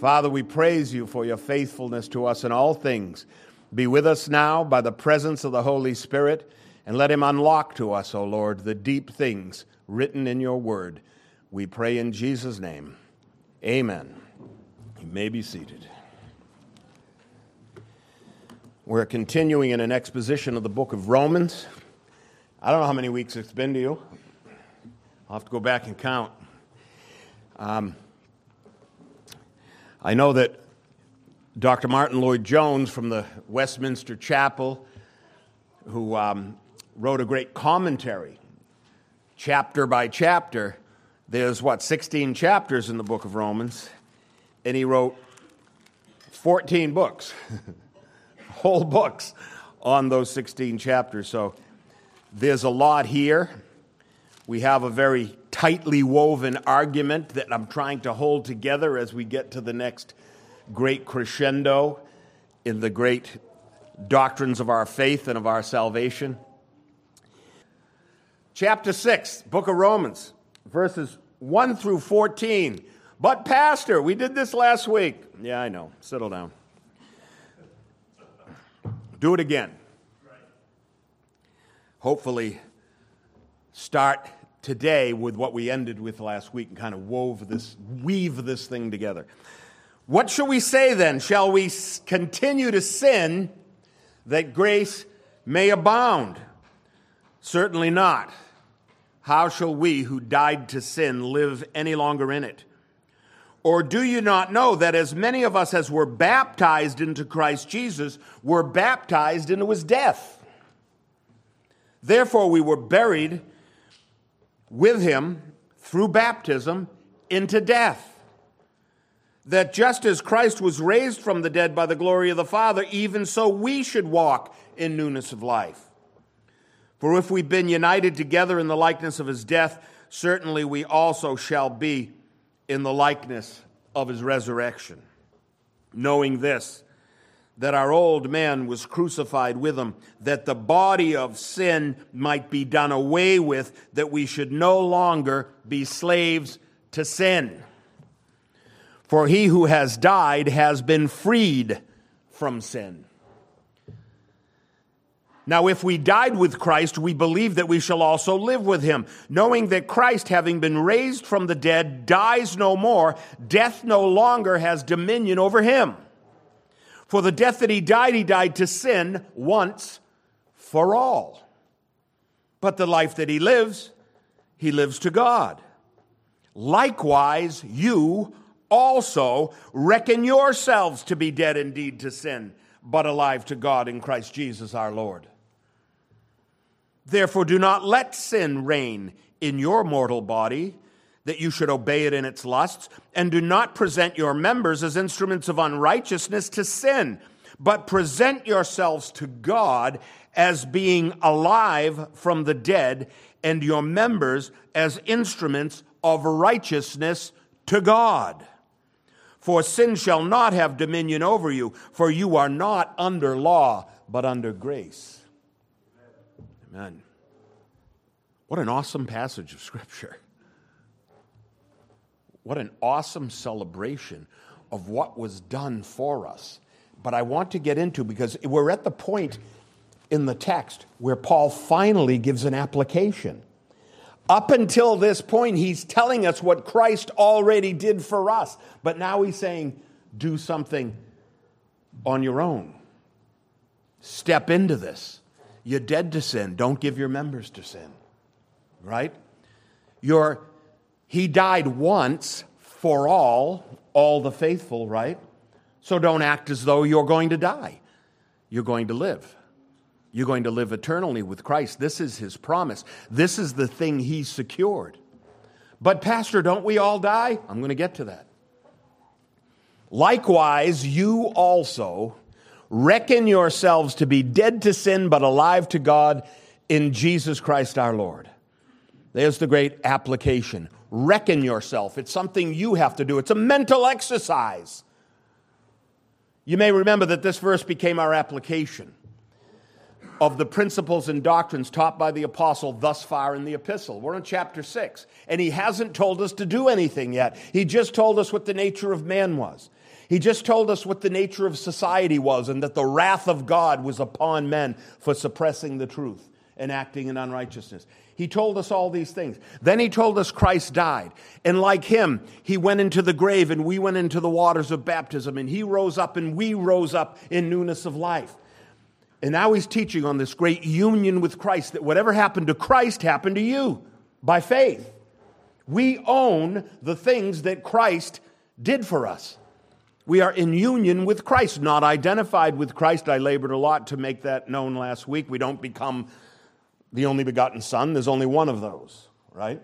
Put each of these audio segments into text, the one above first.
Father, we praise you for your faithfulness to us in all things. Be with us now by the presence of the Holy Spirit, and let him unlock to us, O Lord, the deep things written in your word. We pray in Jesus' name. Amen. You may be seated. We're continuing in an exposition of the book of Romans. I don't know how many weeks it's been to you. I'll have to go back and count. Um, I know that Dr. Martyn Lloyd-Jones from the Westminster Chapel, who um, wrote a great commentary, chapter by chapter. There's what, 16 chapters in the book of Romans, and he wrote 14 books, whole books on those 16 chapters. So there's a lot here. We have a very tightly woven argument that I'm trying to hold together as we get to the next great crescendo in the great doctrines of our faith and of our salvation. Chapter 6, book of Romans, verses 1 through 14. But, Pastor, we did this last week. Yeah, I know. Settle down. Do it again. Hopefully, start today with what we ended with last week and kind of wove this, weave this thing together. What shall we say then? Shall we continue to sin that grace may abound? Certainly not. How shall we who died to sin live any longer in it? Or do you not know that as many of us as were baptized into Christ Jesus were baptized into his death? Therefore, we were buried with him through baptism into death. That just as Christ was raised from the dead by the glory of the Father, even so we should walk in newness of life. For if we've been united together in the likeness of his death, certainly we also shall be in the likeness of his resurrection. Knowing this, that our old man was crucified with him, that the body of sin might be done away with, that we should no longer be slaves to sin. For he who has died has been freed from sin. Now, if we died with Christ, we believe that we shall also live with him, knowing that Christ, having been raised from the dead, dies no more, death no longer has dominion over him. For the death that he died, he died to sin once for all. But the life that he lives, he lives to God. Likewise, you also reckon yourselves to be dead indeed to sin, but alive to God in Christ Jesus our Lord. Therefore, do not let sin reign in your mortal body that you should obey it in its lusts, and do not present your members as instruments of unrighteousness to sin, but present yourselves to God as being alive from the dead, and your members as instruments of righteousness to God. For sin shall not have dominion over you, for you are not under law, but under grace. Amen. What an awesome passage of Scripture. What an awesome celebration of what was done for us. But I want to get into because we're at the point in the text where Paul finally gives an application. Up until this point, he's telling us what Christ already did for us. But now he's saying, do something on your own. Step into this. You're dead to sin. Don't give your members to sin. Right? You're he died once for all, all the faithful, right? So don't act as though you're going to die. You're going to live. You're going to live eternally with Christ. This is his promise. This is the thing he secured. But, Pastor, don't we all die? I'm going to get to that. Likewise, you also reckon yourselves to be dead to sin, but alive to God in Jesus Christ our Lord. There's the great application reckon yourself. It's something you have to do, it's a mental exercise. You may remember that this verse became our application of the principles and doctrines taught by the apostle thus far in the epistle. We're in chapter 6, and he hasn't told us to do anything yet. He just told us what the nature of man was. He just told us what the nature of society was and that the wrath of God was upon men for suppressing the truth and acting in unrighteousness. He told us all these things. Then he told us Christ died. And like him, he went into the grave and we went into the waters of baptism and he rose up and we rose up in newness of life. And now he's teaching on this great union with Christ that whatever happened to Christ happened to you by faith. We own the things that Christ did for us. We are in union with Christ, not identified with Christ. I labored a lot to make that known last week. We don't become the only begotten Son, there's only one of those, right?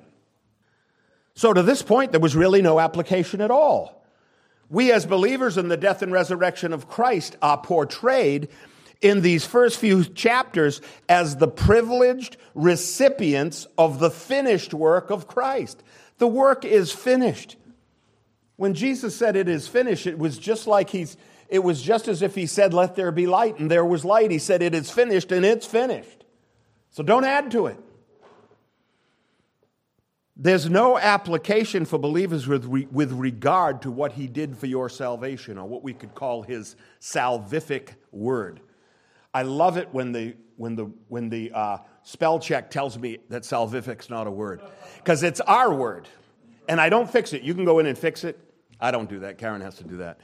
So to this point, there was really no application at all. We, as believers in the death and resurrection of Christ, are portrayed in these first few chapters as the privileged recipients of the finished work of Christ. The work is finished. When Jesus said it is finished, it was just like he's it was just as if he said, Let there be light, and there was light. He said, It is finished, and it's finished. So don't add to it. There's no application for believers with, re, with regard to what he did for your salvation, or what we could call his salvific word. I love it when the, when the, when the uh, spell check tells me that salvific's not a word, because it's our word. And I don't fix it. You can go in and fix it. I don't do that. Karen has to do that.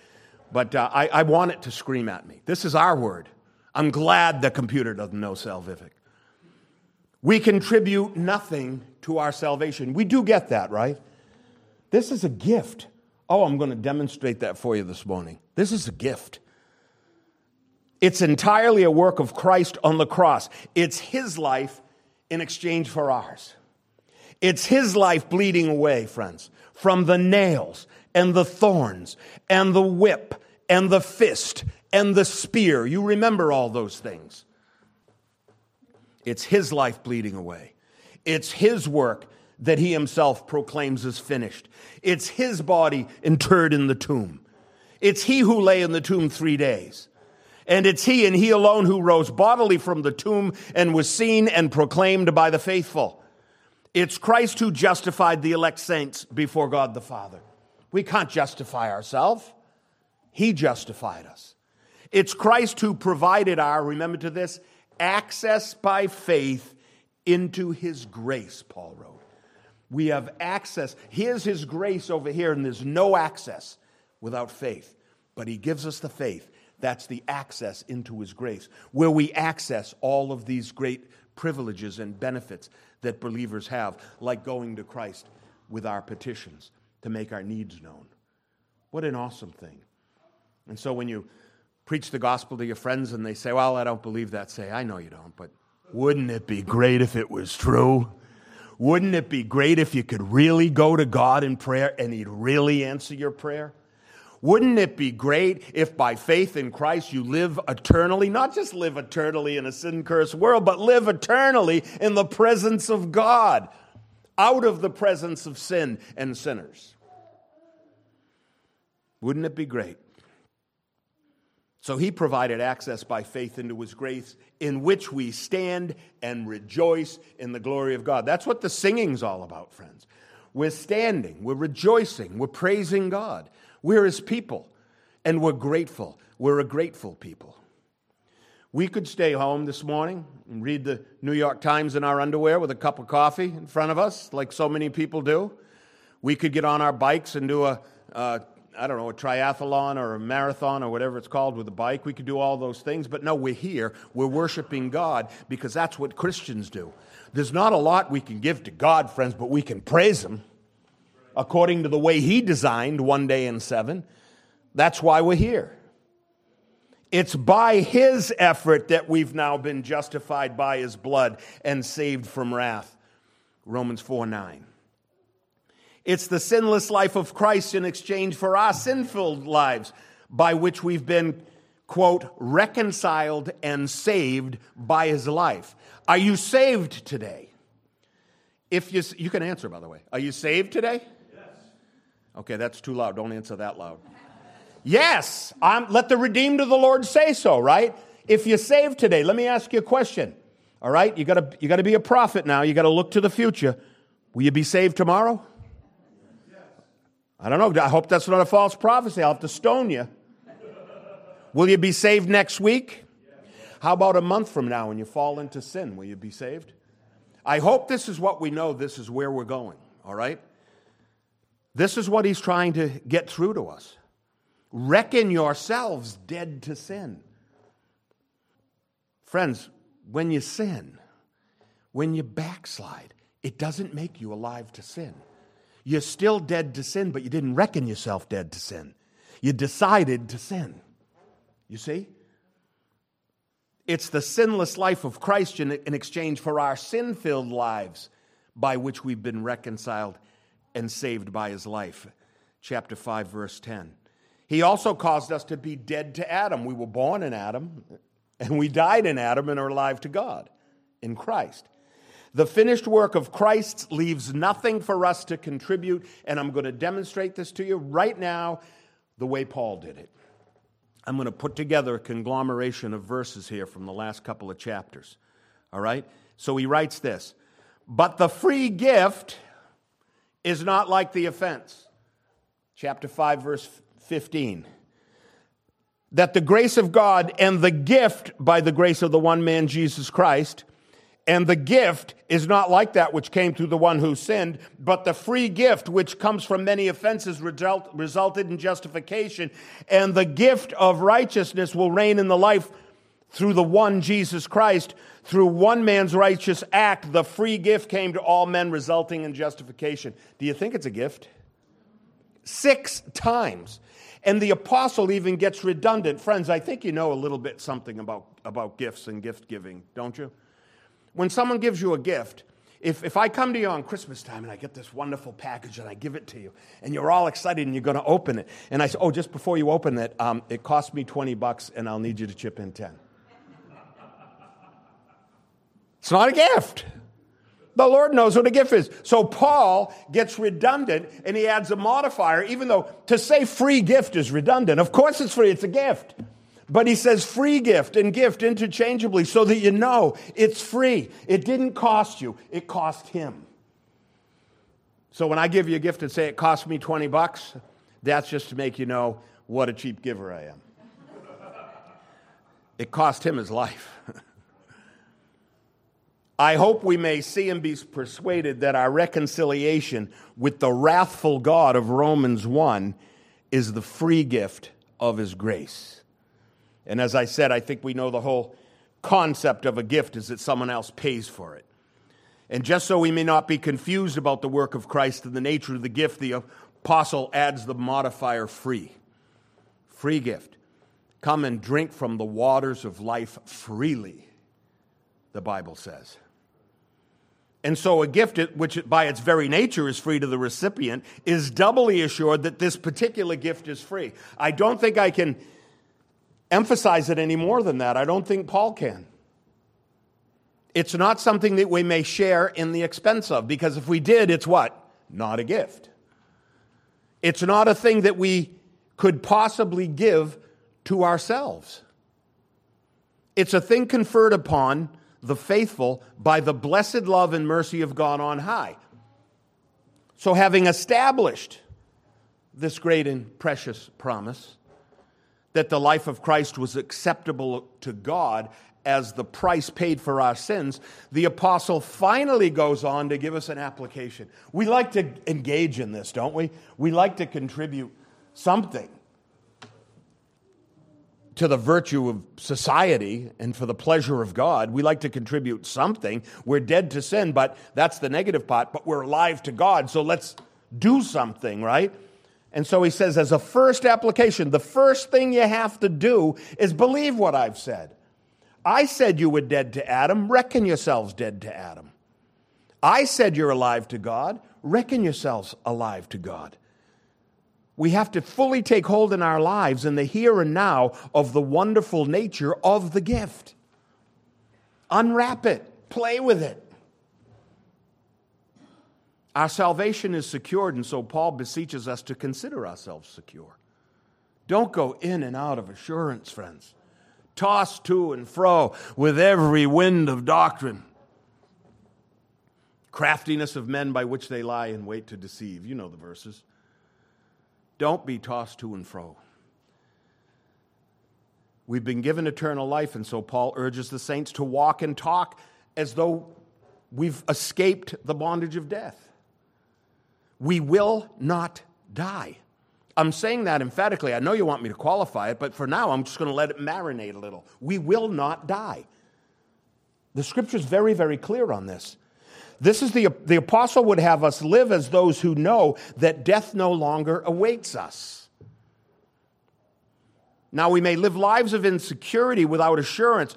But uh, I, I want it to scream at me. This is our word. I'm glad the computer doesn't know salvific. We contribute nothing to our salvation. We do get that, right? This is a gift. Oh, I'm going to demonstrate that for you this morning. This is a gift. It's entirely a work of Christ on the cross. It's his life in exchange for ours. It's his life bleeding away, friends, from the nails and the thorns and the whip and the fist and the spear. You remember all those things. It's his life bleeding away. It's his work that he himself proclaims as finished. It's his body interred in the tomb. It's he who lay in the tomb three days. And it's he and he alone who rose bodily from the tomb and was seen and proclaimed by the faithful. It's Christ who justified the elect saints before God the Father. We can't justify ourselves. He justified us. It's Christ who provided our, remember to this, access by faith into his grace, Paul wrote. We have access. Here's his grace over here, and there's no access without faith. But he gives us the faith. That's the access into his grace, where we access all of these great privileges and benefits that believers have, like going to Christ with our petitions to make our needs known. What an awesome thing. And so when you preach the gospel to your friends and they say, Well, I don't believe that, say, I know you don't, but wouldn't it be great if it was true? Wouldn't it be great if you could really go to God in prayer and He'd really answer your prayer? Wouldn't it be great if by faith in Christ you live eternally, not just live eternally in a sin cursed world, but live eternally in the presence of God, out of the presence of sin and sinners? Wouldn't it be great? So he provided access by faith into his grace, in which we stand and rejoice in the glory of God. That's what the singing's all about, friends. We're standing, we're rejoicing, we're praising God. We're his people, and we're grateful. We're a grateful people. We could stay home this morning and read the New York Times in our underwear with a cup of coffee in front of us, like so many people do. We could get on our bikes and do a, a I don't know, a triathlon or a marathon or whatever it's called with a bike. We could do all those things, but no, we're here. We're worshiping God because that's what Christians do. There's not a lot we can give to God, friends, but we can praise Him according to the way He designed one day in seven. That's why we're here. It's by His effort that we've now been justified by His blood and saved from wrath. Romans 4 9. It's the sinless life of Christ in exchange for our sinful lives by which we've been, quote, reconciled and saved by his life. Are you saved today? If you, you can answer, by the way. Are you saved today? Yes. Okay, that's too loud. Don't answer that loud. yes, I'm, let the redeemed of the Lord say so, right? If you're saved today, let me ask you a question. All right, you gotta, you gotta be a prophet now. You gotta look to the future. Will you be saved tomorrow? I don't know. I hope that's not a false prophecy. I'll have to stone you. Will you be saved next week? How about a month from now when you fall into sin? Will you be saved? I hope this is what we know. This is where we're going, all right? This is what he's trying to get through to us. Reckon yourselves dead to sin. Friends, when you sin, when you backslide, it doesn't make you alive to sin. You're still dead to sin, but you didn't reckon yourself dead to sin. You decided to sin. You see? It's the sinless life of Christ in, exchange for our sin filled lives by which we've been reconciled and saved by his life. Chapter 5, verse 10. He also caused us to be dead to Adam. We were born in Adam, and we died in Adam and are alive to God in Christ. The finished work of Christ leaves nothing for us to contribute, and I'm going to demonstrate this to you right now the way Paul did it. I'm going to put together a conglomeration of verses here from the last couple of chapters. All right? So he writes this But the free gift is not like the offense. Chapter 5, verse 15. That the grace of God and the gift by the grace of the one man, Jesus Christ, and the gift is not like that which came through the one who sinned, but the free gift which comes from many offenses result, resulted in justification. And the gift of righteousness will reign in the life through the one Jesus Christ. Through one man's righteous act, the free gift came to all men, resulting in justification. Do you think it's a gift? Six times. And the apostle even gets redundant. Friends, I think you know a little bit something about, about gifts and gift giving, don't you? When someone gives you a gift, if, if I come to you on Christmas time and I get this wonderful package and I give it to you, and you're all excited and you're going to open it, and I say, oh, just before you open it, um, it cost me 20 bucks and I'll need you to chip in 10. It's not a gift. The Lord knows what a gift is. So Paul gets redundant and he adds a modifier, even though to say free gift is redundant. Of course it's free, it's a gift. But he says free gift and gift interchangeably so that you know it's free. It didn't cost you, it cost him. So when I give you a gift and say it cost me 20 bucks, that's just to make you know what a cheap giver I am. it cost him his life. I hope we may see and be persuaded that our reconciliation with the wrathful God of Romans 1 is the free gift of his grace. And as I said, I think we know the whole concept of a gift is that someone else pays for it. And just so we may not be confused about the work of Christ and the nature of the gift, the apostle adds the modifier free. Free gift. Come and drink from the waters of life freely, the Bible says. And so a gift, which by its very nature is free to the recipient, is doubly assured that this particular gift is free. I don't think I can emphasize it any more than that. I don't think Paul can. It's not something that we may share in the expense of, because if we did, it's what? Not a gift. It's not a thing that we could possibly give to ourselves. It's a thing conferred upon the faithful by the blessed love and mercy of God on high. So, having established this great and precious promise, that the life of Christ was acceptable to God as the price paid for our sins, the apostle finally goes on to give us an application. We like to engage in this, don't we? We like to contribute something to the virtue of society and for the pleasure of God. We like to contribute something. We're dead to sin, but that's the negative part, but we're alive to God, so let's do something, right? And so he says, as a first application, the first thing you have to do is believe what I've said. I said you were dead to Adam, reckon yourselves dead to Adam. I said you're alive to God, reckon yourselves alive to God. We have to fully take hold in our lives in the here and now of the wonderful nature of the gift. Unwrap it, play with it. Our salvation is secured, and so Paul beseeches us to consider ourselves secure. Don't go in and out of assurance, friends. Tossed to and fro with every wind of doctrine. Craftiness of men by which they lie in wait to deceive. You know the verses. Don't be tossed to and fro. We've been given eternal life, and so Paul urges the saints to walk and talk as though we've escaped the bondage of death. We will not die. I'm saying that emphatically. I know you want me to qualify it, but for now, I'm just going to let it marinate a little. We will not die. The scripture is very, very clear on this. This is the, the apostle would have us live as those who know that death no longer awaits us. Now, we may live lives of insecurity without assurance,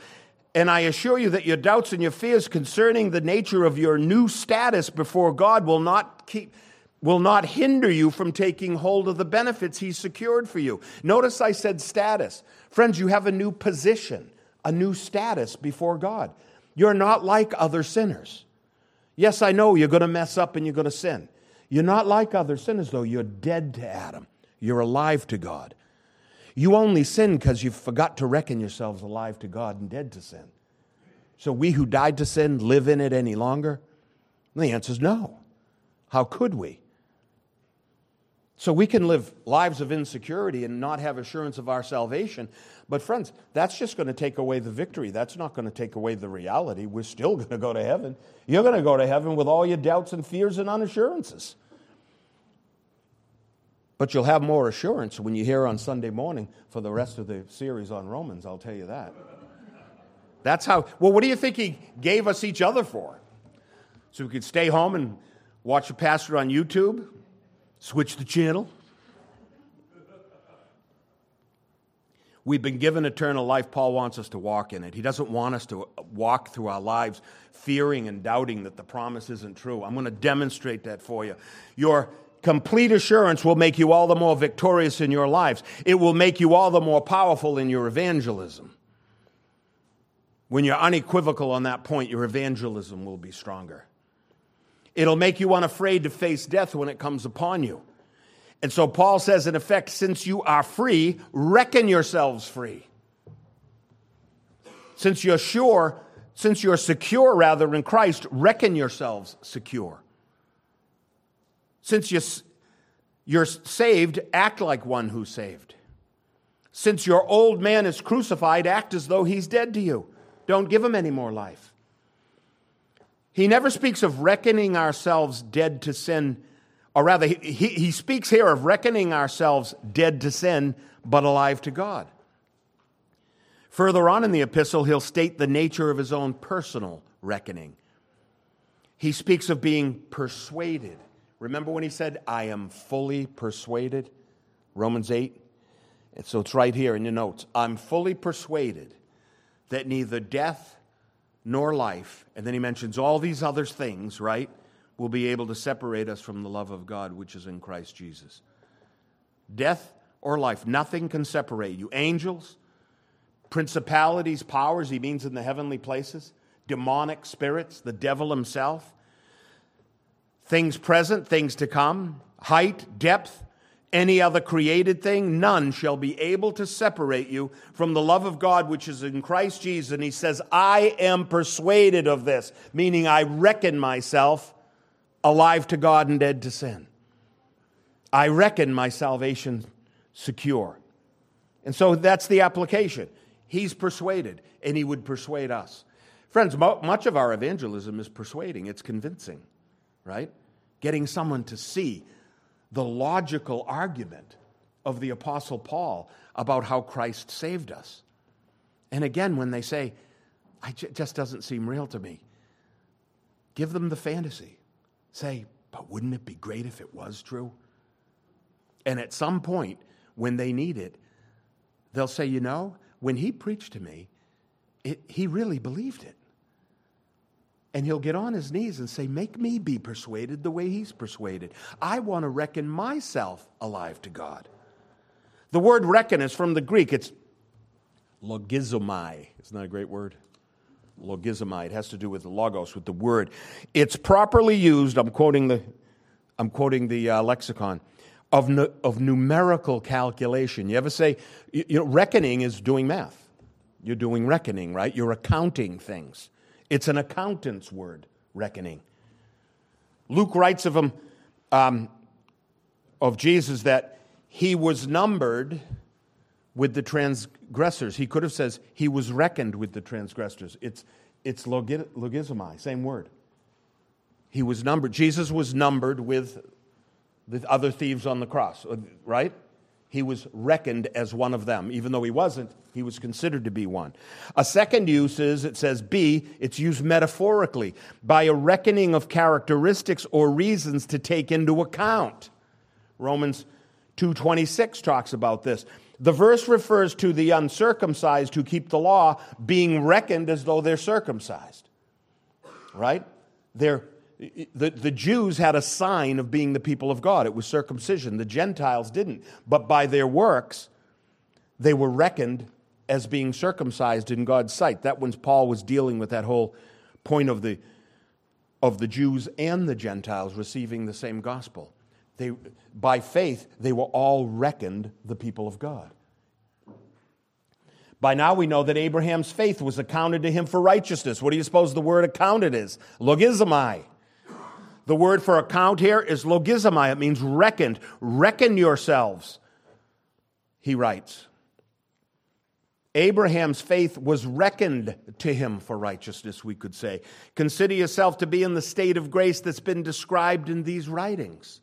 and I assure you that your doubts and your fears concerning the nature of your new status before God will not keep will not hinder you from taking hold of the benefits he secured for you. Notice I said status. Friends, you have a new position, a new status before God. You're not like other sinners. Yes, I know you're going to mess up and you're going to sin. You're not like other sinners, though. You're dead to Adam, you're alive to God. You only sin because you forgot to reckon yourselves alive to God and dead to sin. So, we who died to sin live in it any longer? And the answer is no. How could we? So we can live lives of insecurity and not have assurance of our salvation. But, friends, that's just going to take away the victory. That's not going to take away the reality. We're still going to go to heaven. You're going to go to heaven with all your doubts and fears and unassurances. But you'll have more assurance when you hear on Sunday morning for the rest of the series on Romans, I'll tell you that. That's how, well, what do you think he gave us each other for? So we could stay home and watch a pastor on YouTube? Switch the channel. We've been given eternal life. Paul wants us to walk in it. He doesn't want us to walk through our lives fearing and doubting that the promise isn't true. I'm going to demonstrate that for you. Your complete assurance will make you all the more victorious in your lives, it will make you all the more powerful in your evangelism. When you're unequivocal on that point, your evangelism will be stronger. It'll make you unafraid to face death when it comes upon you. And so Paul says, in effect, since you are free, reckon yourselves free. Since you're sure, since you're secure rather in Christ, reckon yourselves secure. Since you're, saved, act like one who's saved. Since your old man is crucified, act as though he's dead to you. Don't give him any more life. He never speaks of reckoning ourselves dead to sin, or rather, he, he speaks here of reckoning ourselves dead to sin, but alive to God. Further on in the epistle, he'll state the nature of his own personal reckoning. He speaks of being persuaded. Remember when he said, I am fully persuaded? Romans 8. And so it's right here in your notes. I'm fully persuaded that neither death nor life, and then he mentions all these other things, right, will be able to separate us from the love of God which is in Christ Jesus. Death or life, nothing can separate you. Angels, principalities, powers, he means in the heavenly places, demonic spirits, the devil himself, things present, things to come, height, depth, any other created thing, none shall be able to separate you from the love of God which is in Christ Jesus. And he says, I am persuaded of this, meaning I reckon myself alive to God and dead to sin. I reckon my salvation secure. And so that's the application. He's persuaded, and he would persuade us. Friends, much of our evangelism is persuading, it's convincing, right? Getting someone to see the logical argument of the Apostle Paul about how Christ saved us. And again, when they say, it just doesn't seem real to me, give them the fantasy. Say, but wouldn't it be great if it was true? And at some point, when they need it, they'll say, you know, when he preached to me, it, he really believed it. And he'll get on his knees and say, Make me be persuaded the way he's persuaded. I want to reckon myself alive to God. The word reckon is from the Greek. It's logizomai. Isn't that a great word? Logizomai. It has to do with the logos, with the word. It's properly used, I'm quoting the, I'm quoting the uh, lexicon, of, of numerical calculation. You ever say, you know, reckoning is doing math. You're doing reckoning, right? You're accounting things. It's an accountant's word, reckoning. Luke writes of him, um, of Jesus, that he was numbered with the transgressors. He could have says he was reckoned with the transgressors. It's it's logizomai, same word. He was numbered. Jesus was numbered with the other thieves on the cross, right? He was reckoned as one of them. Even though he wasn't, he was considered to be one. A second use is it says B, it's used metaphorically, by a reckoning of characteristics or reasons to take into account. Romans 2:26 talks about this. The verse refers to the uncircumcised who keep the law being reckoned as though they're circumcised. Right? They're the, the Jews had a sign of being the people of God. It was circumcision. The Gentiles didn't. But by their works, they were reckoned as being circumcised in God's sight. That when Paul was dealing with that whole point of the, of the Jews and the Gentiles receiving the same gospel. They, by faith, they were all reckoned the people of God. By now we know that Abraham's faith was accounted to him for righteousness. What do you suppose the word accounted is? Logizomai. The word for account here is logizomai. It means reckoned. Reckon yourselves, he writes. Abraham's faith was reckoned to him for righteousness, we could say. Consider yourself to be in the state of grace that's been described in these writings.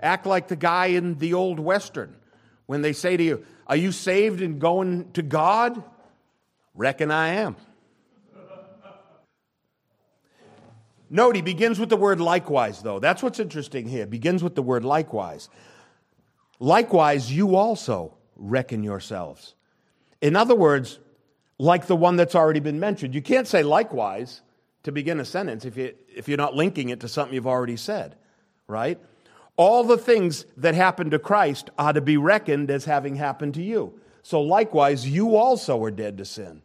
Act like the guy in the old Western when they say to you, Are you saved and going to God? Reckon I am. Note, he begins with the word likewise, though. That's what's interesting here. Begins with the word likewise. Likewise, you also reckon yourselves. In other words, like the one that's already been mentioned. You can't say likewise to begin a sentence if, you, if you're not linking it to something you've already said, right? All the things that happened to Christ are to be reckoned as having happened to you. So likewise, you also are dead to sin.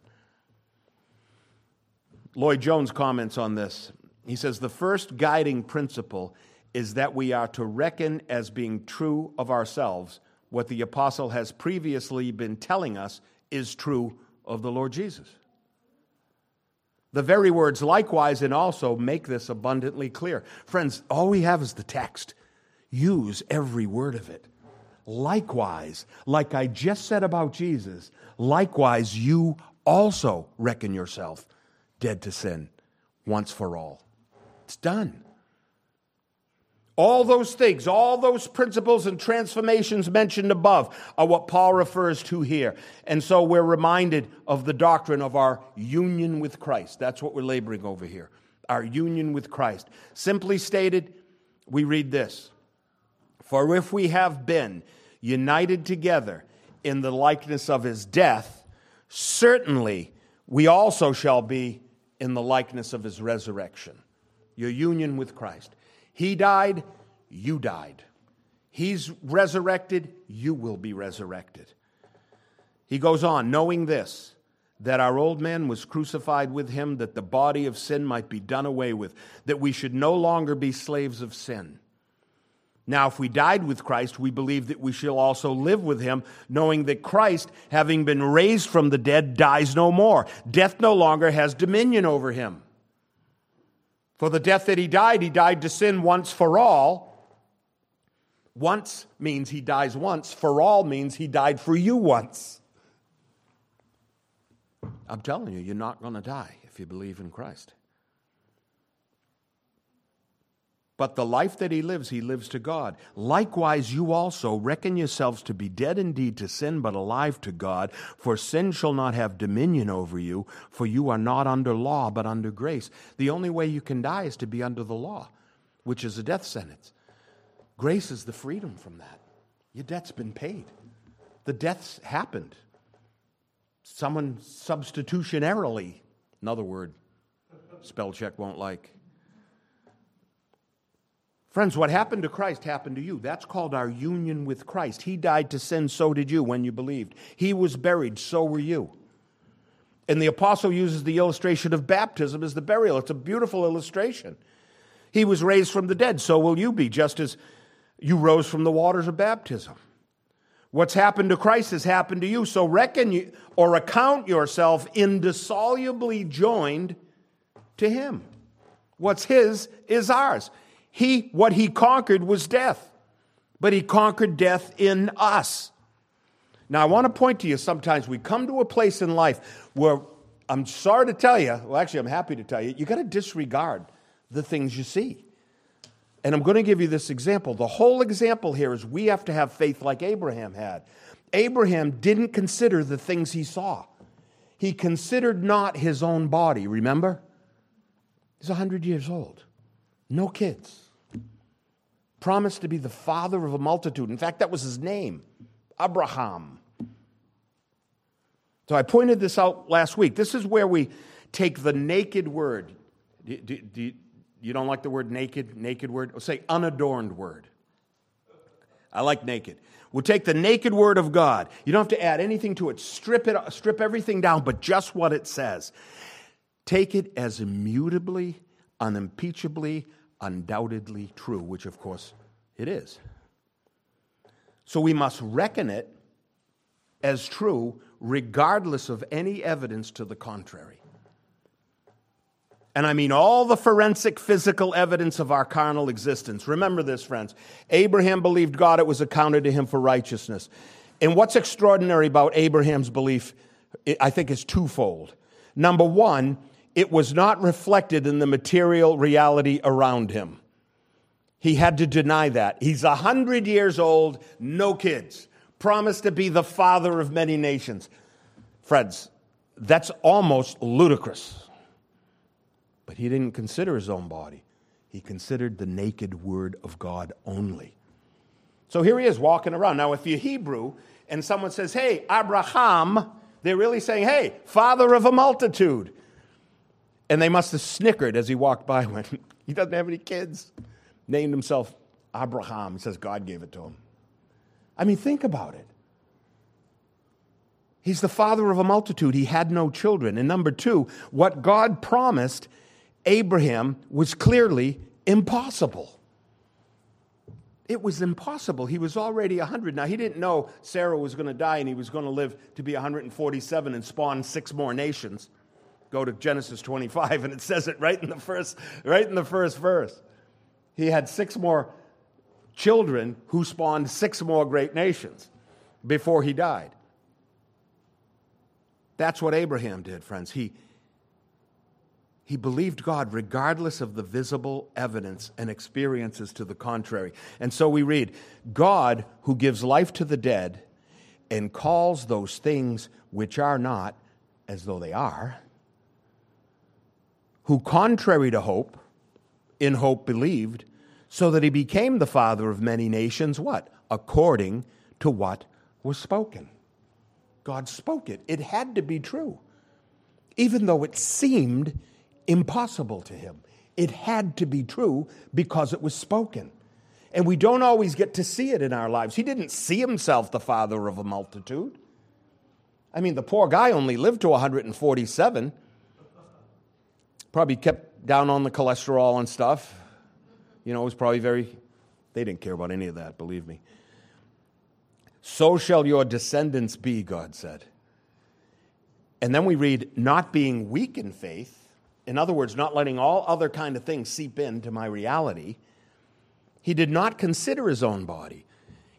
Lloyd Jones comments on this. He says the first guiding principle is that we are to reckon as being true of ourselves what the apostle has previously been telling us is true of the Lord Jesus. The very words likewise and also make this abundantly clear. Friends, all we have is the text. Use every word of it. Likewise, like I just said about Jesus, likewise you also reckon yourself dead to sin once for all. It's done. All those things, all those principles and transformations mentioned above are what Paul refers to here. And so we're reminded of the doctrine of our union with Christ. That's what we're laboring over here. Our union with Christ. Simply stated, we read this For if we have been united together in the likeness of his death, certainly we also shall be in the likeness of his resurrection your union with Christ. He died, you died. He's resurrected, you will be resurrected. He goes on, knowing this, that our old man was crucified with him, that the body of sin might be done away with, that we should no longer be slaves of sin. Now, if we died with Christ, we believe that we shall also live with him, knowing that Christ, having been raised from the dead, dies no more. Death no longer has dominion over him. For the death that he died, he died to sin once for all. Once means he dies once, for all means he died for you once. I'm telling you, you're not going to die if you believe in Christ. But the life that he lives, he lives to God. Likewise, you also reckon yourselves to be dead indeed to sin, but alive to God. For sin shall not have dominion over you, for you are not under law, but under grace. The only way you can die is to be under the law, which is a death sentence. Grace is the freedom from that. Your debt's been paid, the death's happened. Someone substitutionarily, another word spell check won't like Friends, what happened to Christ happened to you. That's called our union with Christ. He died to sin, so did you when you believed. He was buried, so were you. And the apostle uses the illustration of baptism as the burial. It's a beautiful illustration. He was raised from the dead, so will you be, just as you rose from the waters of baptism. What's happened to Christ has happened to you, so reckon you, or account yourself indissolubly joined to Him. What's His is ours. He, what he conquered was death. but he conquered death in us. Now, I want to point to you sometimes we come to a place in life where I'm sorry to tell you, well, actually, I'm happy to tell you, you got to disregard the things you see. And I'm going to give you this example. The whole example here is we have to have faith like Abraham had. Abraham didn't consider the things he saw, he considered not his own body, remember? He's 100 years old, no kids. Promised to be the father of a multitude. In fact, that was his name, Abraham. So I pointed this out last week. This is where we take the naked word. Do, do, do, you don't like the word naked? Naked word? We'll say unadorned word. I like naked. We'll take the naked word of God. You don't have to add anything to it. Strip it, strip everything down, but just what it says. Take it as immutably, unimpeachably, undoubtedly true, which of course it is. So we must reckon it as true regardless of any evidence to the contrary. And I mean all the forensic physical evidence of our carnal existence. Remember this, friends. Abraham believed God, it was accounted to him for righteousness. And what's extraordinary about Abraham's belief, I think, is twofold. Number one, it was not reflected in the material reality around him. He had to deny that. He's a 100 years old, no kids, promised to be the father of many nations. Friends, that's almost ludicrous. But he didn't consider his own body, he considered the naked word of God only. So here he is walking around. Now, if you're Hebrew and someone says, Hey, Abraham, they're really saying, Hey, father of a multitude. And they must have snickered as he walked by when he doesn't have any kids. Named himself Abraham. He says God gave it to him. I mean, think about it. He's the father of a multitude. He had no children. And number two, what God promised Abraham was clearly impossible. It was impossible. He was already 100. Now, he didn't know Sarah was going to die and he was going to live to be 147 and spawn six more nations. Go to Genesis 25 and it says it right in the first, right in the first verse. He had six more children who spawned six more great nations before he died. That's what Abraham did, friends. He, he believed God regardless of the visible evidence and experiences to the contrary. And so we read God, who gives life to the dead and calls those things which are not as though they are, who, contrary to hope, in hope believed, so that he became the father of many nations, what? According to what was spoken. God spoke it. It had to be true, even though it seemed impossible to him. It had to be true because it was spoken. And we don't always get to see it in our lives. He didn't see himself the father of a multitude. I mean, the poor guy only lived to 147. Probably kept down on the cholesterol and stuff. You know, it was probably very, they didn't care about any of that, believe me. So shall your descendants be, God said. And then we read, not being weak in faith, in other words, not letting all other kind of things seep into my reality, he did not consider his own body.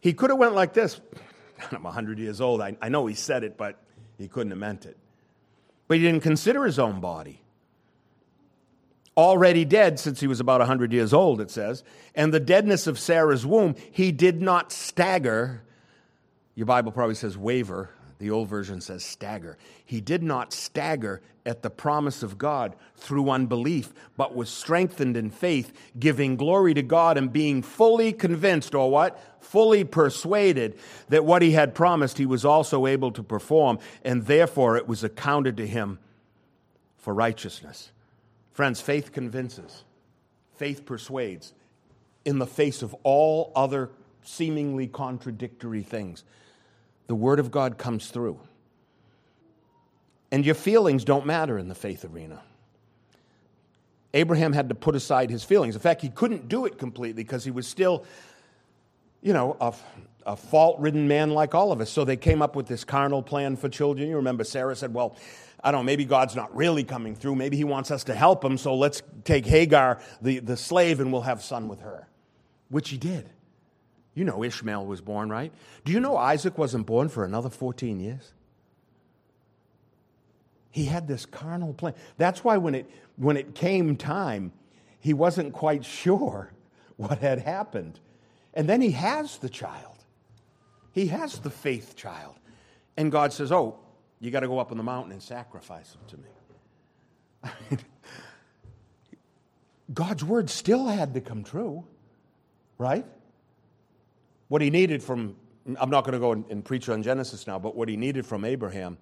He could have went like this. I'm 100 years old. I, I know he said it, but he couldn't have meant it. But he didn't consider his own body. Already dead since he was about 100 years old, it says. And the deadness of Sarah's womb, he did not stagger. Your Bible probably says waver. The old version says stagger. He did not stagger at the promise of God through unbelief, but was strengthened in faith, giving glory to God and being fully convinced, or what? Fully persuaded that what he had promised he was also able to perform, and therefore it was accounted to him for righteousness. Friends, faith convinces, faith persuades in the face of all other seemingly contradictory things the Word of God comes through. And your feelings don't matter in the faith arena. Abraham had to put aside his feelings. In fact, he couldn't do it completely because he was still, you know, a, a fault ridden man like all of us. So they came up with this carnal plan for children. You remember Sarah said, Well, I don't know, maybe God's not really coming through. Maybe he wants us to help him. So let's take Hagar, the, the slave, and we'll have son with her, which he did. You know Ishmael was born, right? Do you know Isaac wasn't born for another 14 years? He had this carnal plan. That's why when it, when it came time, he wasn't quite sure what had happened. And then he has the child. He has the faith child. And God says, Oh, you got to go up on the mountain and sacrifice them to me. God's word still had to come true, right? What he needed from, I'm not going to go and, and preach on Genesis now, but what he needed from Abraham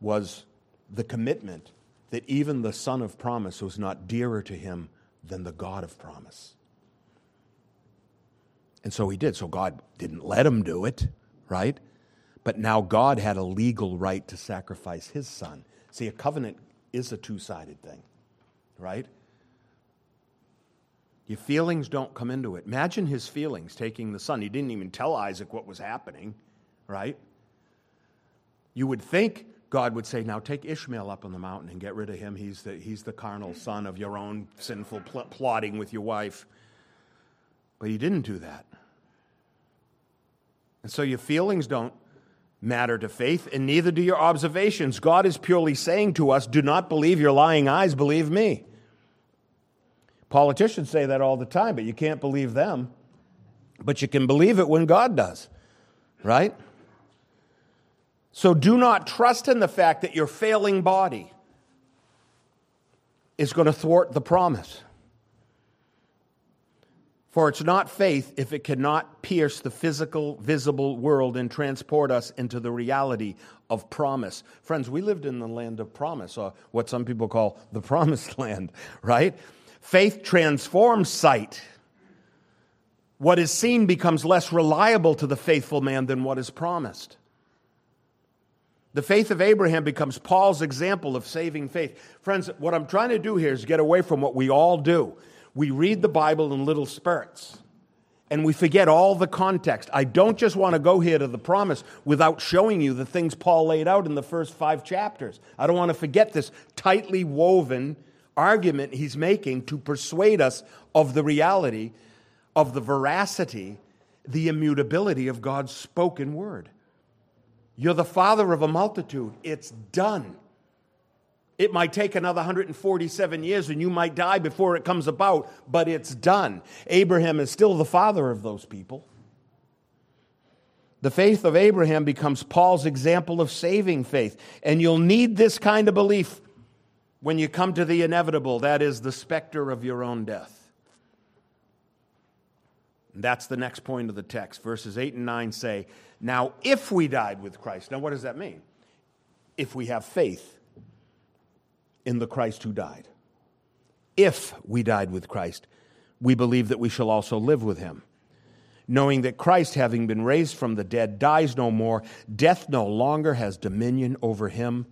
was the commitment that even the son of promise was not dearer to him than the God of promise. And so he did. So God didn't let him do it, right? But now God had a legal right to sacrifice his son. See, a covenant is a two sided thing, right? Your feelings don't come into it. Imagine his feelings taking the son. He didn't even tell Isaac what was happening, right? You would think God would say, Now take Ishmael up on the mountain and get rid of him. He's the, he's the carnal son of your own sinful pl- plotting with your wife. But he didn't do that. And so your feelings don't matter to faith, and neither do your observations. God is purely saying to us, Do not believe your lying eyes, believe me. Politicians say that all the time, but you can't believe them. But you can believe it when God does, right? So do not trust in the fact that your failing body is going to thwart the promise. For it's not faith if it cannot pierce the physical, visible world and transport us into the reality of promise. Friends, we lived in the land of promise, or what some people call the promised land, right? Faith transforms sight. What is seen becomes less reliable to the faithful man than what is promised. The faith of Abraham becomes Paul's example of saving faith. Friends, what I'm trying to do here is get away from what we all do. We read the Bible in little spurts and we forget all the context. I don't just want to go here to the promise without showing you the things Paul laid out in the first five chapters. I don't want to forget this tightly woven argument he's making to persuade us of the reality, of the veracity, the immutability of God's spoken word. You're the father of a multitude. It's done. It might take another 147 years and you might die before it comes about, but it's done. Abraham is still the father of those people. The faith of Abraham becomes Paul's example of saving faith. And you'll need this kind of belief when you come to the inevitable, that is, the specter of your own death. That's the next point of the text. Verses 8 and 9 say, Now, if we died with Christ, now what does that mean? If we have faith in the Christ who died. If we died with Christ, we believe that we shall also live with him. Knowing that Christ, having been raised from the dead, dies no more, death no longer has dominion over him.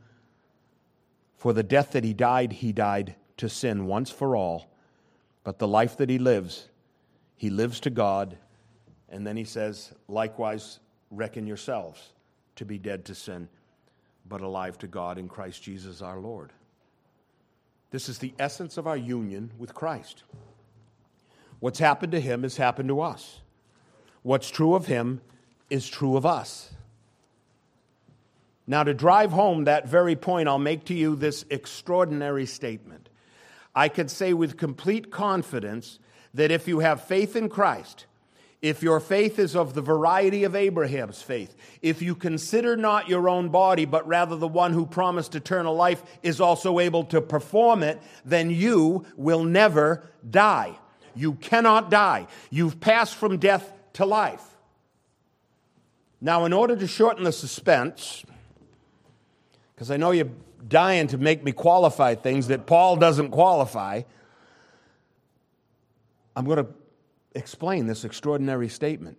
For the death that he died, he died to sin once for all. But the life that he lives, he lives to God. And then he says, likewise, reckon yourselves to be dead to sin, but alive to God in Christ Jesus our Lord. This is the essence of our union with Christ. What's happened to him has happened to us. What's true of him is true of us. Now, to drive home that very point, I'll make to you this extraordinary statement. I can say with complete confidence that if you have faith in Christ, if your faith is of the variety of Abraham's faith, if you consider not your own body, but rather the one who promised eternal life is also able to perform it, then you will never die. You cannot die. You've passed from death to life. Now, in order to shorten the suspense, because I know you're dying to make me qualify things that Paul doesn't qualify. I'm going to explain this extraordinary statement.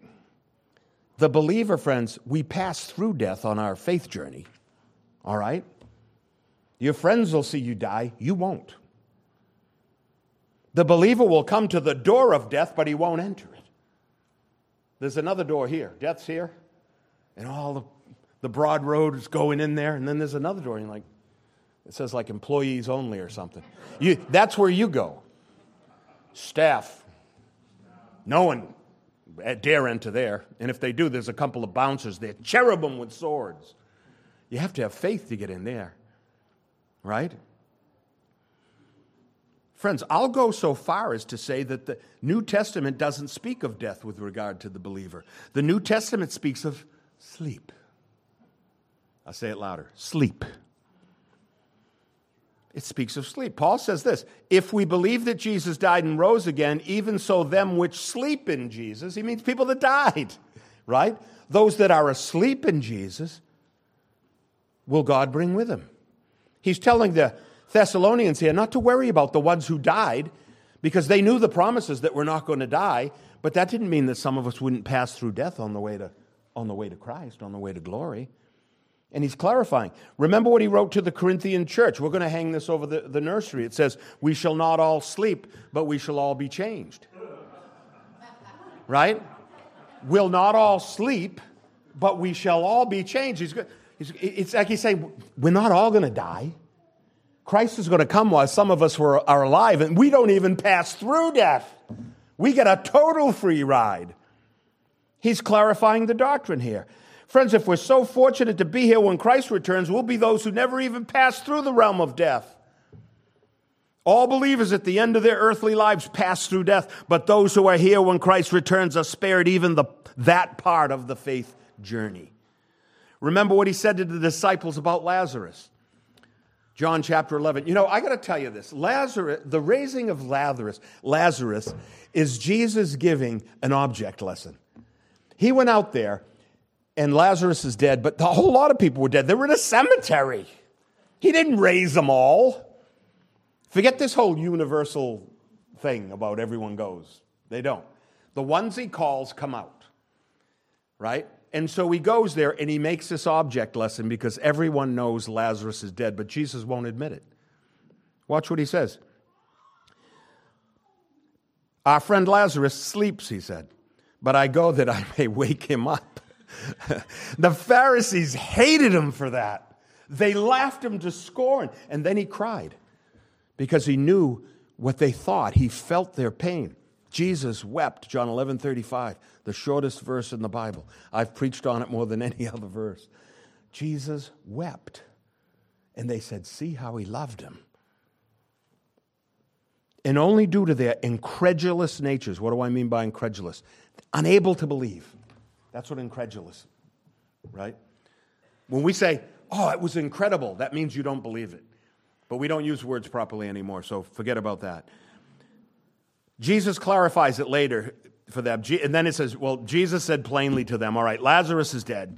The believer, friends, we pass through death on our faith journey, all right? Your friends will see you die, you won't. The believer will come to the door of death, but he won't enter it. There's another door here. Death's here, and all the the broad road is going in there, and then there's another door, and you're like, it says like employees only or something. You, that's where you go. Staff. No one dare enter there. And if they do, there's a couple of bouncers there, cherubim with swords. You have to have faith to get in there, right? Friends, I'll go so far as to say that the New Testament doesn't speak of death with regard to the believer. The New Testament speaks of sleep. I'll say it louder sleep. It speaks of sleep. Paul says this If we believe that Jesus died and rose again, even so, them which sleep in Jesus, he means people that died, right? Those that are asleep in Jesus, will God bring with him? He's telling the Thessalonians here not to worry about the ones who died because they knew the promises that we're not going to die, but that didn't mean that some of us wouldn't pass through death on the way to, on the way to Christ, on the way to glory. And he's clarifying. Remember what he wrote to the Corinthian church. We're going to hang this over the, the nursery. It says, We shall not all sleep, but we shall all be changed. Right? We'll not all sleep, but we shall all be changed. He's, it's like he's saying, We're not all going to die. Christ is going to come while some of us were, are alive, and we don't even pass through death. We get a total free ride. He's clarifying the doctrine here. Friends, if we're so fortunate to be here when Christ returns, we'll be those who never even pass through the realm of death. All believers at the end of their earthly lives pass through death, but those who are here when Christ returns are spared even the, that part of the faith journey. Remember what he said to the disciples about Lazarus. John chapter 11. You know, I got to tell you this. Lazarus, the raising of Lazarus, Lazarus is Jesus giving an object lesson. He went out there and Lazarus is dead, but a whole lot of people were dead. They were in a cemetery. He didn't raise them all. Forget this whole universal thing about everyone goes. They don't. The ones he calls come out, right? And so he goes there and he makes this object lesson because everyone knows Lazarus is dead, but Jesus won't admit it. Watch what he says. Our friend Lazarus sleeps, he said, but I go that I may wake him up. the Pharisees hated him for that. They laughed him to scorn, and then he cried because he knew what they thought. He felt their pain. Jesus wept, John 11 35, the shortest verse in the Bible. I've preached on it more than any other verse. Jesus wept. And they said, See how he loved him. And only due to their incredulous natures, what do I mean by incredulous? Unable to believe. That's what incredulous, right? When we say, oh, it was incredible, that means you don't believe it. But we don't use words properly anymore, so forget about that. Jesus clarifies it later for them. And then it says, Well, Jesus said plainly to them, All right, Lazarus is dead.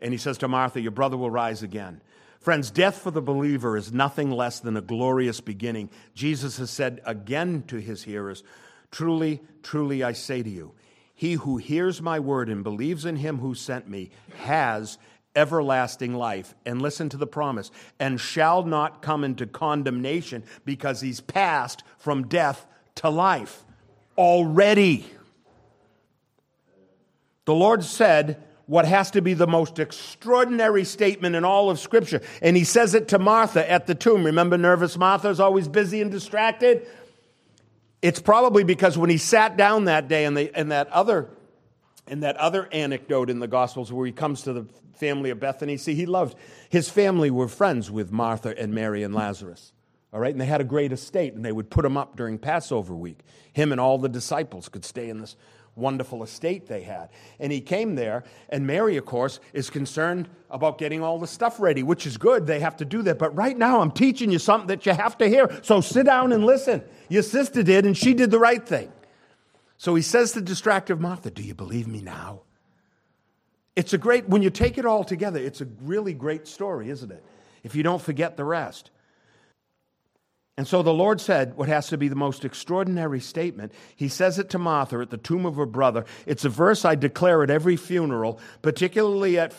And he says to Martha, Your brother will rise again. Friends, death for the believer is nothing less than a glorious beginning. Jesus has said again to his hearers, Truly, truly, I say to you, he who hears my word and believes in him who sent me has everlasting life. And listen to the promise and shall not come into condemnation because he's passed from death to life already. The Lord said what has to be the most extraordinary statement in all of Scripture. And he says it to Martha at the tomb. Remember, nervous Martha is always busy and distracted? It's probably because when he sat down that day in, the, that other, in that other anecdote in the Gospels where he comes to the family of Bethany, see, he loved, his family were friends with Martha and Mary and Lazarus. All right, and they had a great estate, and they would put him up during Passover week. Him and all the disciples could stay in this wonderful estate they had. And he came there, and Mary, of course, is concerned about getting all the stuff ready, which is good. They have to do that. But right now, I'm teaching you something that you have to hear. So sit down and listen. Your sister did, and she did the right thing. So he says to distractive Martha, Do you believe me now? It's a great, when you take it all together, it's a really great story, isn't it? If you don't forget the rest. And so the Lord said what has to be the most extraordinary statement. He says it to Martha at the tomb of her brother. It's a verse I declare at every funeral, particularly at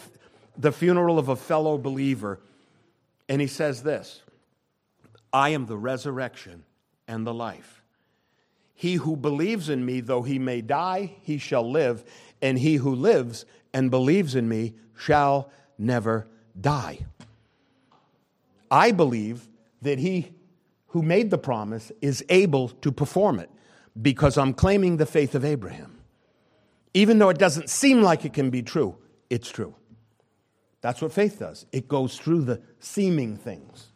the funeral of a fellow believer. And he says this I am the resurrection and the life. He who believes in me, though he may die, he shall live, and he who lives and believes in me shall never die. I believe that he who made the promise is able to perform it because I'm claiming the faith of Abraham. Even though it doesn't seem like it can be true, it's true. That's what faith does. It goes through the seeming things.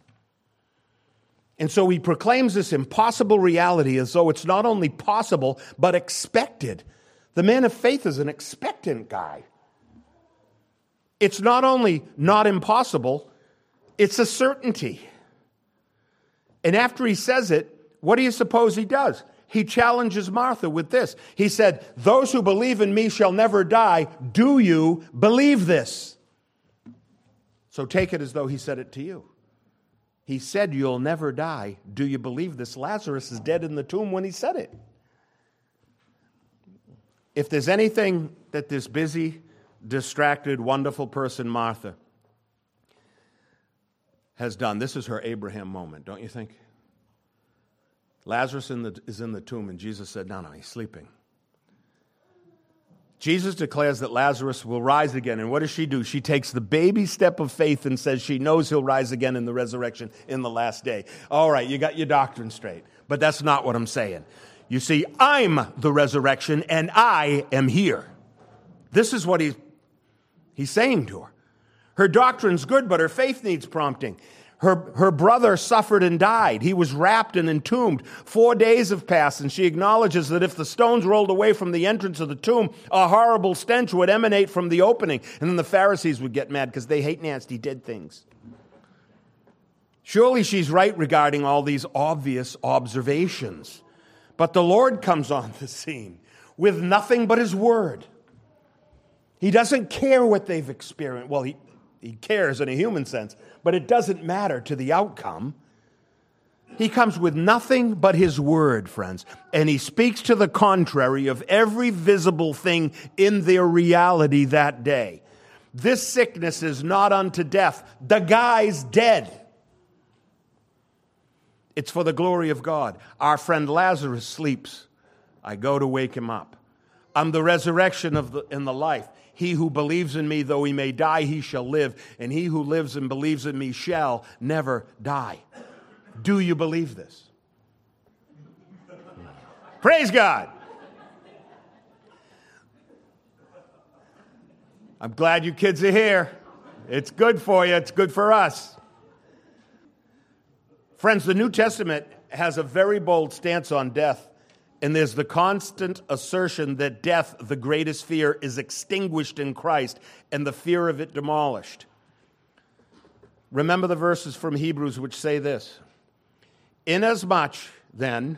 And so he proclaims this impossible reality as though it's not only possible, but expected. The man of faith is an expectant guy. It's not only not impossible, it's a certainty. And after he says it, what do you suppose he does? He challenges Martha with this. He said, Those who believe in me shall never die. Do you believe this? So take it as though he said it to you. He said, You'll never die. Do you believe this? Lazarus is dead in the tomb when he said it. If there's anything that this busy, distracted, wonderful person, Martha, has done, this is her Abraham moment, don't you think? Lazarus in the, is in the tomb, and Jesus said, No, no, he's sleeping. Jesus declares that Lazarus will rise again. And what does she do? She takes the baby step of faith and says she knows he'll rise again in the resurrection in the last day. All right, you got your doctrine straight. But that's not what I'm saying. You see, I'm the resurrection and I am here. This is what he, he's saying to her. Her doctrine's good, but her faith needs prompting. Her, her brother suffered and died. He was wrapped and entombed. Four days have passed, and she acknowledges that if the stones rolled away from the entrance of the tomb, a horrible stench would emanate from the opening. And then the Pharisees would get mad because they hate nasty dead things. Surely she's right regarding all these obvious observations. But the Lord comes on the scene with nothing but His Word. He doesn't care what they've experienced. Well, he, he cares in a human sense, but it doesn't matter to the outcome. He comes with nothing but his word, friends, and he speaks to the contrary of every visible thing in their reality that day. This sickness is not unto death. The guy's dead. It's for the glory of God. Our friend Lazarus sleeps. I go to wake him up. I'm the resurrection of the, and the life. He who believes in me, though he may die, he shall live. And he who lives and believes in me shall never die. Do you believe this? Praise God. I'm glad you kids are here. It's good for you, it's good for us. Friends, the New Testament has a very bold stance on death. And there's the constant assertion that death, the greatest fear, is extinguished in Christ and the fear of it demolished. Remember the verses from Hebrews which say this Inasmuch, then,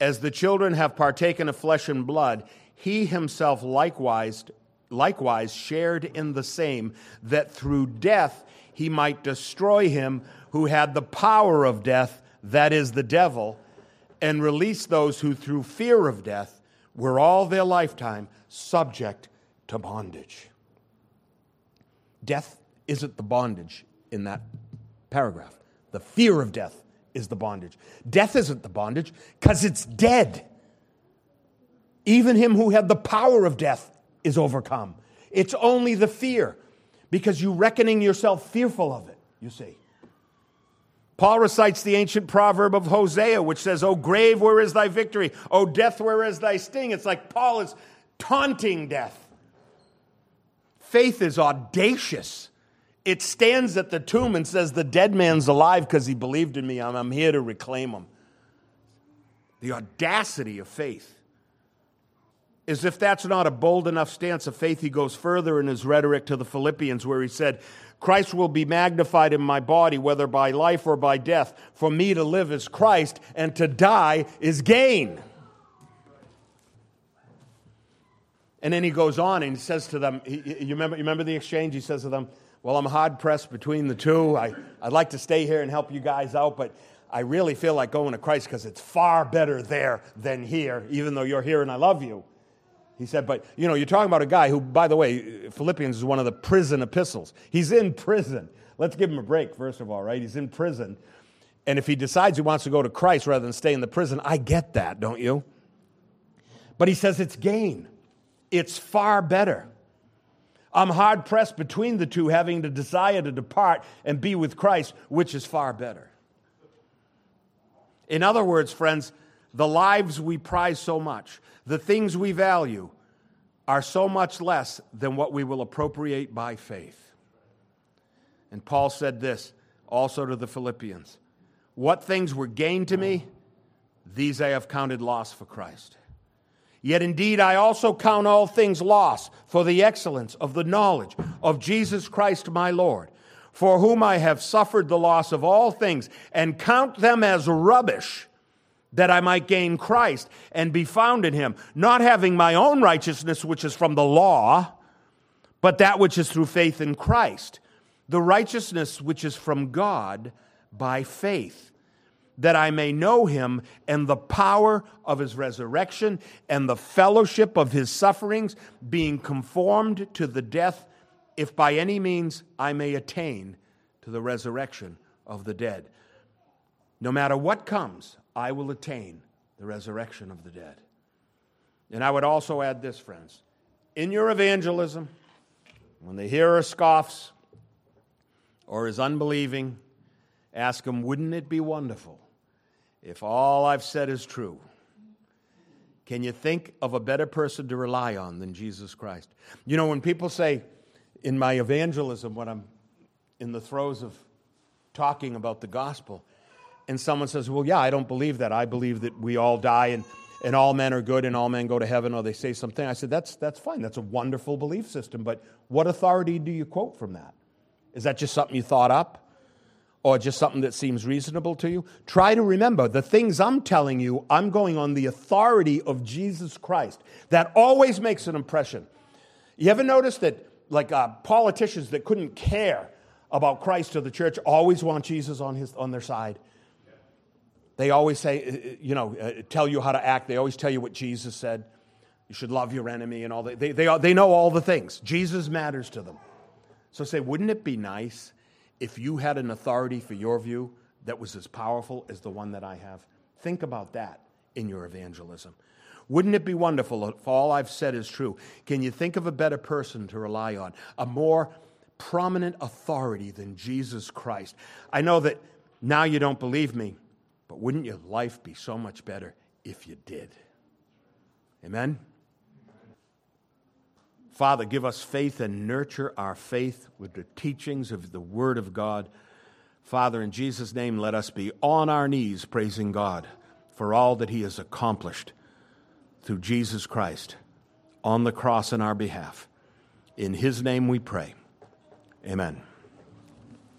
as the children have partaken of flesh and blood, he himself likewise, likewise shared in the same, that through death he might destroy him who had the power of death, that is, the devil and release those who, through fear of death, were all their lifetime subject to bondage. Death isn't the bondage in that paragraph. The fear of death is the bondage. Death isn't the bondage because it's dead. Even him who had the power of death is overcome. It's only the fear because you reckoning yourself fearful of it, you see. Paul recites the ancient proverb of Hosea, which says, O grave, where is thy victory? O death, where is thy sting? It's like Paul is taunting death. Faith is audacious. It stands at the tomb and says, The dead man's alive because he believed in me. I'm, I'm here to reclaim him. The audacity of faith. As if that's not a bold enough stance of faith, he goes further in his rhetoric to the Philippians, where he said, Christ will be magnified in my body, whether by life or by death. For me to live is Christ, and to die is gain. And then he goes on and he says to them, he, you, remember, you remember the exchange? He says to them, Well, I'm hard pressed between the two. I, I'd like to stay here and help you guys out, but I really feel like going to Christ because it's far better there than here, even though you're here and I love you. He said, but you know, you're talking about a guy who, by the way, Philippians is one of the prison epistles. He's in prison. Let's give him a break, first of all, right? He's in prison. And if he decides he wants to go to Christ rather than stay in the prison, I get that, don't you? But he says it's gain, it's far better. I'm hard pressed between the two, having the desire to depart and be with Christ, which is far better. In other words, friends, the lives we prize so much, the things we value, are so much less than what we will appropriate by faith. And Paul said this also to the Philippians What things were gained to me, these I have counted loss for Christ. Yet indeed I also count all things loss for the excellence of the knowledge of Jesus Christ my Lord, for whom I have suffered the loss of all things, and count them as rubbish that I might gain Christ and be found in him, not having my own righteousness, which is from the law, but that which is through faith in Christ, the righteousness which is from God by faith, that I may know him and the power of his resurrection and the fellowship of his sufferings, being conformed to the death, if by any means I may attain to the resurrection of the dead. No matter what comes, I will attain the resurrection of the dead. And I would also add this, friends. In your evangelism, when they hear or scoffs or is unbelieving, ask them, wouldn't it be wonderful if all I've said is true? Can you think of a better person to rely on than Jesus Christ? You know, when people say in my evangelism, when I'm in the throes of talking about the gospel, and someone says, Well, yeah, I don't believe that. I believe that we all die and, and all men are good and all men go to heaven, or they say something. I said, that's, that's fine. That's a wonderful belief system. But what authority do you quote from that? Is that just something you thought up? Or just something that seems reasonable to you? Try to remember the things I'm telling you, I'm going on the authority of Jesus Christ. That always makes an impression. You ever notice that, like uh, politicians that couldn't care about Christ or the church always want Jesus on, his, on their side? They always say, uh, uh, you know, uh, tell you how to act. They always tell you what Jesus said. You should love your enemy and all that. They, they, they know all the things. Jesus matters to them. So say, wouldn't it be nice if you had an authority for your view that was as powerful as the one that I have? Think about that in your evangelism. Wouldn't it be wonderful if all I've said is true? Can you think of a better person to rely on? A more prominent authority than Jesus Christ? I know that now you don't believe me, but wouldn't your life be so much better if you did? Amen? Father, give us faith and nurture our faith with the teachings of the Word of God. Father, in Jesus' name, let us be on our knees praising God for all that He has accomplished through Jesus Christ on the cross in our behalf. In His name we pray. Amen.